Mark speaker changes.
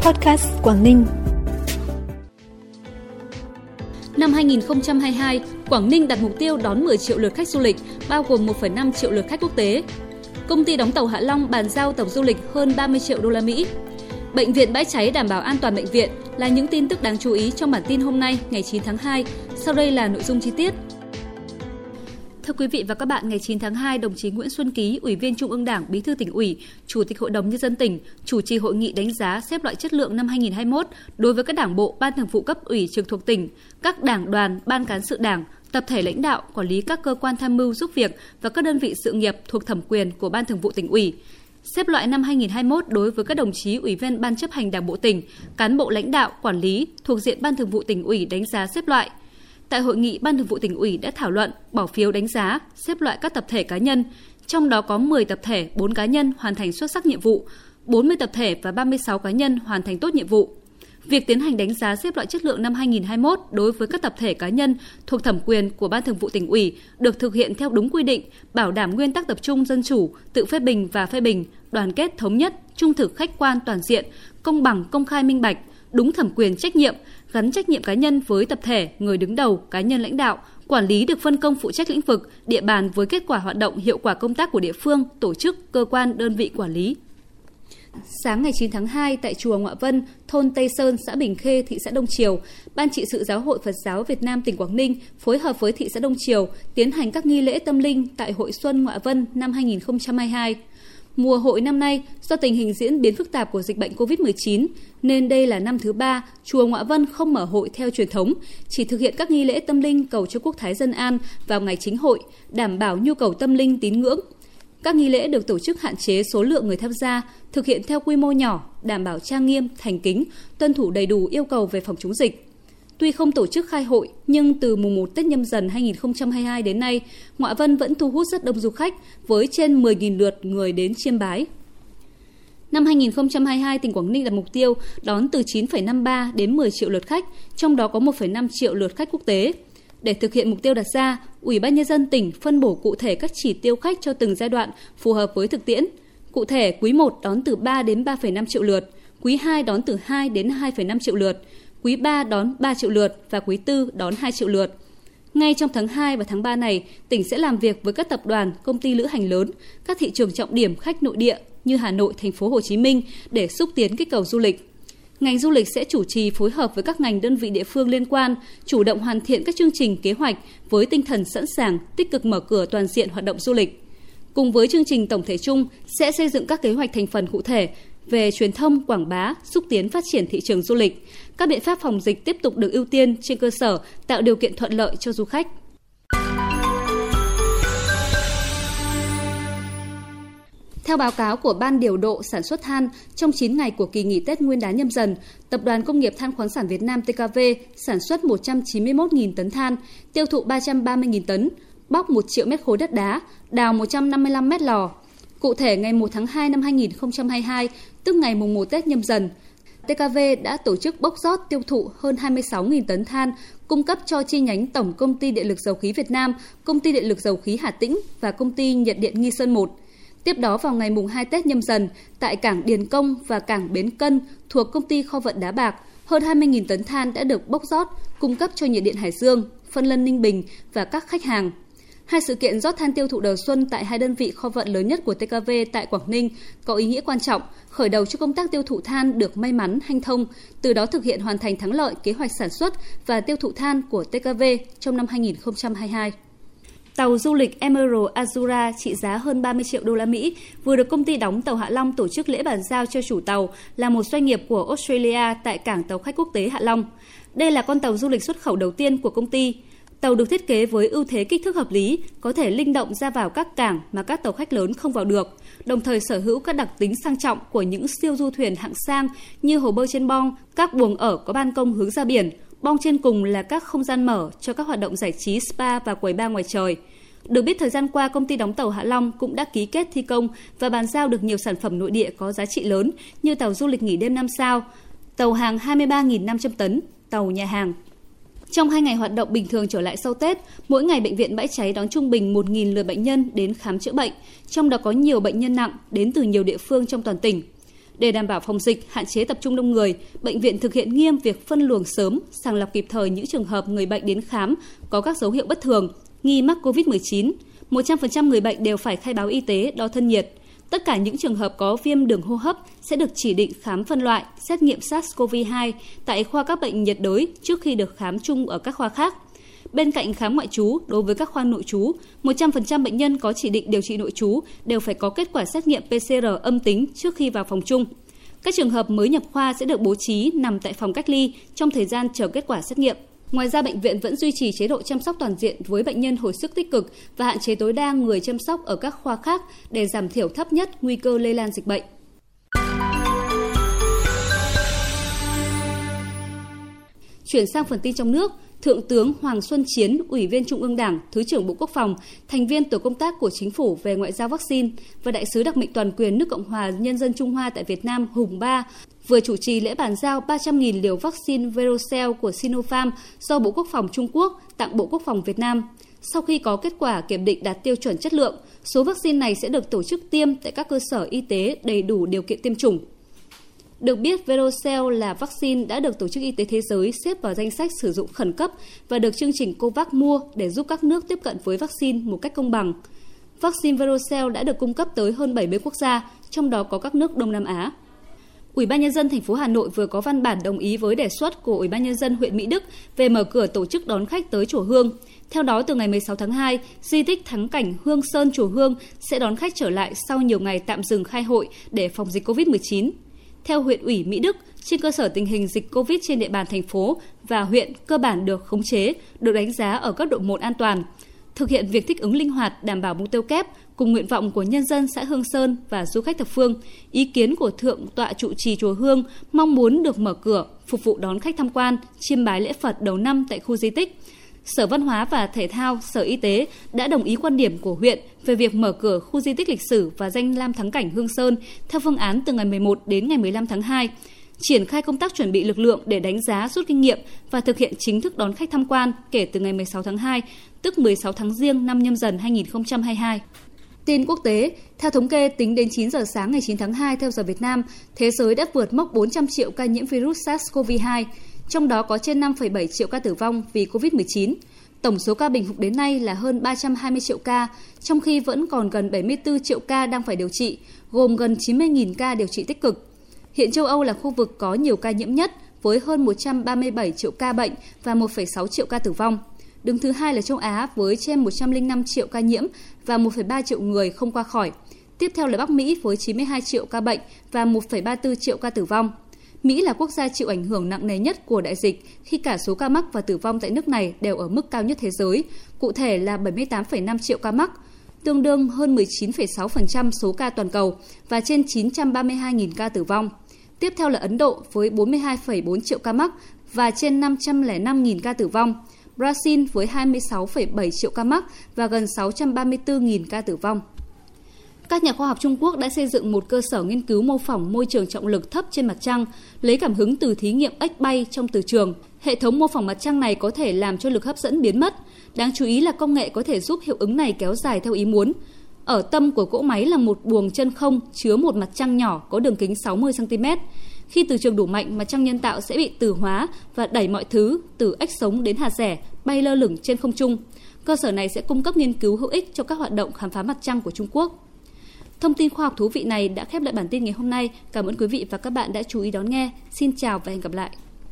Speaker 1: Podcast Quảng Ninh.
Speaker 2: Năm 2022, Quảng Ninh đặt mục tiêu đón 10 triệu lượt khách du lịch, bao gồm 1,5 triệu lượt khách quốc tế. Công ty đóng tàu Hạ Long bàn giao tổng du lịch hơn 30 triệu đô la Mỹ. Bệnh viện bãi cháy đảm bảo an toàn bệnh viện là những tin tức đáng chú ý trong bản tin hôm nay ngày 9 tháng 2. Sau đây là nội dung chi tiết. Thưa quý vị và các bạn, ngày 9 tháng 2, đồng chí Nguyễn Xuân Ký, Ủy viên Trung ương Đảng, Bí thư tỉnh ủy, Chủ tịch Hội đồng Nhân dân tỉnh, chủ trì hội nghị đánh giá xếp loại chất lượng năm 2021 đối với các đảng bộ, ban thường vụ cấp ủy trực thuộc tỉnh, các đảng đoàn, ban cán sự đảng, tập thể lãnh đạo, quản lý các cơ quan tham mưu giúp việc và các đơn vị sự nghiệp thuộc thẩm quyền của Ban Thường vụ tỉnh ủy. Xếp loại năm 2021 đối với các đồng chí ủy viên Ban chấp hành Đảng bộ tỉnh, cán bộ lãnh đạo, quản lý thuộc diện Ban Thường vụ tỉnh ủy đánh giá xếp loại – Tại hội nghị, Ban Thường vụ tỉnh ủy đã thảo luận, bỏ phiếu đánh giá, xếp loại các tập thể cá nhân, trong đó có 10 tập thể, 4 cá nhân hoàn thành xuất sắc nhiệm vụ, 40 tập thể và 36 cá nhân hoàn thành tốt nhiệm vụ. Việc tiến hành đánh giá xếp loại chất lượng năm 2021 đối với các tập thể cá nhân thuộc thẩm quyền của Ban Thường vụ tỉnh ủy được thực hiện theo đúng quy định, bảo đảm nguyên tắc tập trung dân chủ, tự phê bình và phê bình, đoàn kết thống nhất, trung thực khách quan toàn diện, công bằng, công khai minh bạch, đúng thẩm quyền trách nhiệm, gắn trách nhiệm cá nhân với tập thể, người đứng đầu, cá nhân lãnh đạo, quản lý được phân công phụ trách lĩnh vực, địa bàn với kết quả hoạt động hiệu quả công tác của địa phương, tổ chức, cơ quan, đơn vị quản lý. Sáng ngày 9 tháng 2 tại chùa Ngoạ Vân, thôn Tây Sơn, xã Bình Khê, thị xã Đông Triều, Ban trị sự Giáo hội Phật giáo Việt Nam tỉnh Quảng Ninh phối hợp với thị xã Đông Triều tiến hành các nghi lễ tâm linh tại Hội Xuân Ngoạ Vân năm 2022. Mùa hội năm nay, do tình hình diễn biến phức tạp của dịch bệnh COVID-19, nên đây là năm thứ ba, Chùa Ngoạ Vân không mở hội theo truyền thống, chỉ thực hiện các nghi lễ tâm linh cầu cho quốc thái dân an vào ngày chính hội, đảm bảo nhu cầu tâm linh tín ngưỡng. Các nghi lễ được tổ chức hạn chế số lượng người tham gia, thực hiện theo quy mô nhỏ, đảm bảo trang nghiêm, thành kính, tuân thủ đầy đủ yêu cầu về phòng chống dịch. Tuy không tổ chức khai hội, nhưng từ mùng 1 Tết nhâm dần 2022 đến nay, Ngoại Vân vẫn thu hút rất đông du khách với trên 10.000 lượt người đến chiêm bái. Năm 2022, tỉnh Quảng Ninh đặt mục tiêu đón từ 9,53 đến 10 triệu lượt khách, trong đó có 1,5 triệu lượt khách quốc tế. Để thực hiện mục tiêu đặt ra, Ủy ban nhân dân tỉnh phân bổ cụ thể các chỉ tiêu khách cho từng giai đoạn phù hợp với thực tiễn. Cụ thể, quý 1 đón từ 3 đến 3,5 triệu lượt, quý 2 đón từ 2 đến 2,5 triệu lượt, quý 3 đón 3 triệu lượt và quý 4 đón 2 triệu lượt. Ngay trong tháng 2 và tháng 3 này, tỉnh sẽ làm việc với các tập đoàn, công ty lữ hành lớn, các thị trường trọng điểm khách nội địa như Hà Nội, thành phố Hồ Chí Minh để xúc tiến kích cầu du lịch. Ngành du lịch sẽ chủ trì phối hợp với các ngành đơn vị địa phương liên quan, chủ động hoàn thiện các chương trình kế hoạch với tinh thần sẵn sàng tích cực mở cửa toàn diện hoạt động du lịch. Cùng với chương trình tổng thể chung sẽ xây dựng các kế hoạch thành phần cụ thể về truyền thông, quảng bá, xúc tiến phát triển thị trường du lịch. Các biện pháp phòng dịch tiếp tục được ưu tiên trên cơ sở tạo điều kiện thuận lợi cho du khách. Theo báo cáo của Ban điều độ sản xuất than, trong 9 ngày của kỳ nghỉ Tết Nguyên đán nhâm dần, Tập đoàn Công nghiệp Than khoáng sản Việt Nam TKV sản xuất 191.000 tấn than, tiêu thụ 330.000 tấn, bóc 1 triệu mét khối đất đá, đào 155 mét lò, Cụ thể, ngày 1 tháng 2 năm 2022, tức ngày mùng 1 Tết nhâm dần, TKV đã tổ chức bốc rót tiêu thụ hơn 26.000 tấn than cung cấp cho chi nhánh Tổng Công ty Điện lực Dầu khí Việt Nam, Công ty Điện lực Dầu khí Hà Tĩnh và Công ty Nhiệt điện Nghi Sơn 1. Tiếp đó vào ngày mùng 2 Tết nhâm dần, tại cảng Điền Công và cảng Bến Cân thuộc Công ty Kho vận Đá Bạc, hơn 20.000 tấn than đã được bốc rót cung cấp cho nhiệt điện Hải Dương, phân lân Ninh Bình và các khách hàng. Hai sự kiện rót than tiêu thụ đầu xuân tại hai đơn vị kho vận lớn nhất của TKV tại Quảng Ninh có ý nghĩa quan trọng, khởi đầu cho công tác tiêu thụ than được may mắn hanh thông, từ đó thực hiện hoàn thành thắng lợi kế hoạch sản xuất và tiêu thụ than của TKV trong năm 2022. Tàu du lịch Emerald Azura trị giá hơn 30 triệu đô la Mỹ vừa được công ty đóng tàu Hạ Long tổ chức lễ bàn giao cho chủ tàu là một doanh nghiệp của Australia tại cảng tàu khách quốc tế Hạ Long. Đây là con tàu du lịch xuất khẩu đầu tiên của công ty. Tàu được thiết kế với ưu thế kích thước hợp lý, có thể linh động ra vào các cảng mà các tàu khách lớn không vào được, đồng thời sở hữu các đặc tính sang trọng của những siêu du thuyền hạng sang như hồ bơi trên bong, các buồng ở có ban công hướng ra biển, bong trên cùng là các không gian mở cho các hoạt động giải trí spa và quầy bar ngoài trời. Được biết thời gian qua, công ty đóng tàu Hạ Long cũng đã ký kết thi công và bàn giao được nhiều sản phẩm nội địa có giá trị lớn như tàu du lịch nghỉ đêm 5 sao, tàu hàng 23.500 tấn, tàu nhà hàng trong hai ngày hoạt động bình thường trở lại sau Tết, mỗi ngày bệnh viện Bãi Cháy đón trung bình 1.000 lượt bệnh nhân đến khám chữa bệnh, trong đó có nhiều bệnh nhân nặng đến từ nhiều địa phương trong toàn tỉnh. Để đảm bảo phòng dịch, hạn chế tập trung đông người, bệnh viện thực hiện nghiêm việc phân luồng sớm, sàng lọc kịp thời những trường hợp người bệnh đến khám có các dấu hiệu bất thường, nghi mắc COVID-19. 100% người bệnh đều phải khai báo y tế, đo thân nhiệt. Tất cả những trường hợp có viêm đường hô hấp sẽ được chỉ định khám phân loại, xét nghiệm SARS-CoV-2 tại khoa các bệnh nhiệt đới trước khi được khám chung ở các khoa khác. Bên cạnh khám ngoại trú, đối với các khoa nội trú, 100% bệnh nhân có chỉ định điều trị nội trú đều phải có kết quả xét nghiệm PCR âm tính trước khi vào phòng chung. Các trường hợp mới nhập khoa sẽ được bố trí nằm tại phòng cách ly trong thời gian chờ kết quả xét nghiệm. Ngoài ra, bệnh viện vẫn duy trì chế độ chăm sóc toàn diện với bệnh nhân hồi sức tích cực và hạn chế tối đa người chăm sóc ở các khoa khác để giảm thiểu thấp nhất nguy cơ lây lan dịch bệnh. Chuyển sang phần tin trong nước, Thượng tướng Hoàng Xuân Chiến, Ủy viên Trung ương Đảng, Thứ trưởng Bộ Quốc phòng, thành viên tổ công tác của Chính phủ về ngoại giao vaccine và đại sứ đặc mệnh toàn quyền nước Cộng hòa Nhân dân Trung Hoa tại Việt Nam Hùng Ba vừa chủ trì lễ bàn giao 300.000 liều vaccine Verocell của Sinopharm do Bộ Quốc phòng Trung Quốc tặng Bộ Quốc phòng Việt Nam. Sau khi có kết quả kiểm định đạt tiêu chuẩn chất lượng, số vaccine này sẽ được tổ chức tiêm tại các cơ sở y tế đầy đủ điều kiện tiêm chủng. Được biết, Verocell là vaccine đã được Tổ chức Y tế Thế giới xếp vào danh sách sử dụng khẩn cấp và được chương trình COVAX mua để giúp các nước tiếp cận với vaccine một cách công bằng. Vaccine Verocell đã được cung cấp tới hơn 70 quốc gia, trong đó có các nước Đông Nam Á. Ủy ban nhân dân thành phố Hà Nội vừa có văn bản đồng ý với đề xuất của Ủy ban nhân dân huyện Mỹ Đức về mở cửa tổ chức đón khách tới chùa Hương. Theo đó, từ ngày 16 tháng 2, di tích thắng cảnh Hương Sơn chùa Hương sẽ đón khách trở lại sau nhiều ngày tạm dừng khai hội để phòng dịch COVID-19. Theo huyện ủy Mỹ Đức, trên cơ sở tình hình dịch COVID trên địa bàn thành phố và huyện cơ bản được khống chế, được đánh giá ở cấp độ 1 an toàn. Thực hiện việc thích ứng linh hoạt, đảm bảo mục tiêu kép cùng nguyện vọng của nhân dân xã Hương Sơn và du khách thập phương, ý kiến của Thượng tọa trụ trì chùa Hương mong muốn được mở cửa phục vụ đón khách tham quan, chiêm bái lễ Phật đầu năm tại khu di tích. Sở Văn hóa và Thể thao, Sở Y tế đã đồng ý quan điểm của huyện về việc mở cửa khu di tích lịch sử và danh lam thắng cảnh Hương Sơn theo phương án từ ngày 11 đến ngày 15 tháng 2 triển khai công tác chuẩn bị lực lượng để đánh giá rút kinh nghiệm và thực hiện chính thức đón khách tham quan kể từ ngày 16 tháng 2, tức 16 tháng Giêng năm nhâm dần 2022. Tin quốc tế, theo thống kê tính đến 9 giờ sáng ngày 9 tháng 2 theo giờ Việt Nam, thế giới đã vượt mốc 400 triệu ca nhiễm virus SARS-CoV-2, trong đó có trên 5,7 triệu ca tử vong vì COVID-19. Tổng số ca bình phục đến nay là hơn 320 triệu ca, trong khi vẫn còn gần 74 triệu ca đang phải điều trị, gồm gần 90.000 ca điều trị tích cực. Hiện châu Âu là khu vực có nhiều ca nhiễm nhất, với hơn 137 triệu ca bệnh và 1,6 triệu ca tử vong. Đứng thứ hai là châu Á với trên 105 triệu ca nhiễm và 1,3 triệu người không qua khỏi. Tiếp theo là Bắc Mỹ với 92 triệu ca bệnh và 1,34 triệu ca tử vong. Mỹ là quốc gia chịu ảnh hưởng nặng nề nhất của đại dịch khi cả số ca mắc và tử vong tại nước này đều ở mức cao nhất thế giới, cụ thể là 78,5 triệu ca mắc, tương đương hơn 19,6% số ca toàn cầu và trên 932.000 ca tử vong. Tiếp theo là Ấn Độ với 42,4 triệu ca mắc và trên 505.000 ca tử vong. Brazil với 26,7 triệu ca mắc và gần 634.000 ca tử vong. Các nhà khoa học Trung Quốc đã xây dựng một cơ sở nghiên cứu mô phỏng môi trường trọng lực thấp trên mặt trăng, lấy cảm hứng từ thí nghiệm ếch bay trong từ trường. Hệ thống mô phỏng mặt trăng này có thể làm cho lực hấp dẫn biến mất. Đáng chú ý là công nghệ có thể giúp hiệu ứng này kéo dài theo ý muốn. Ở tâm của cỗ máy là một buồng chân không chứa một mặt trăng nhỏ có đường kính 60 cm. Khi từ trường đủ mạnh, mặt trăng nhân tạo sẽ bị từ hóa và đẩy mọi thứ từ ếch sống đến hạt rẻ bay lơ lửng trên không trung. Cơ sở này sẽ cung cấp nghiên cứu hữu ích cho các hoạt động khám phá mặt trăng của Trung Quốc. Thông tin khoa học thú vị này đã khép lại bản tin ngày hôm nay. Cảm ơn quý vị và các bạn đã chú ý đón nghe. Xin chào và hẹn gặp lại.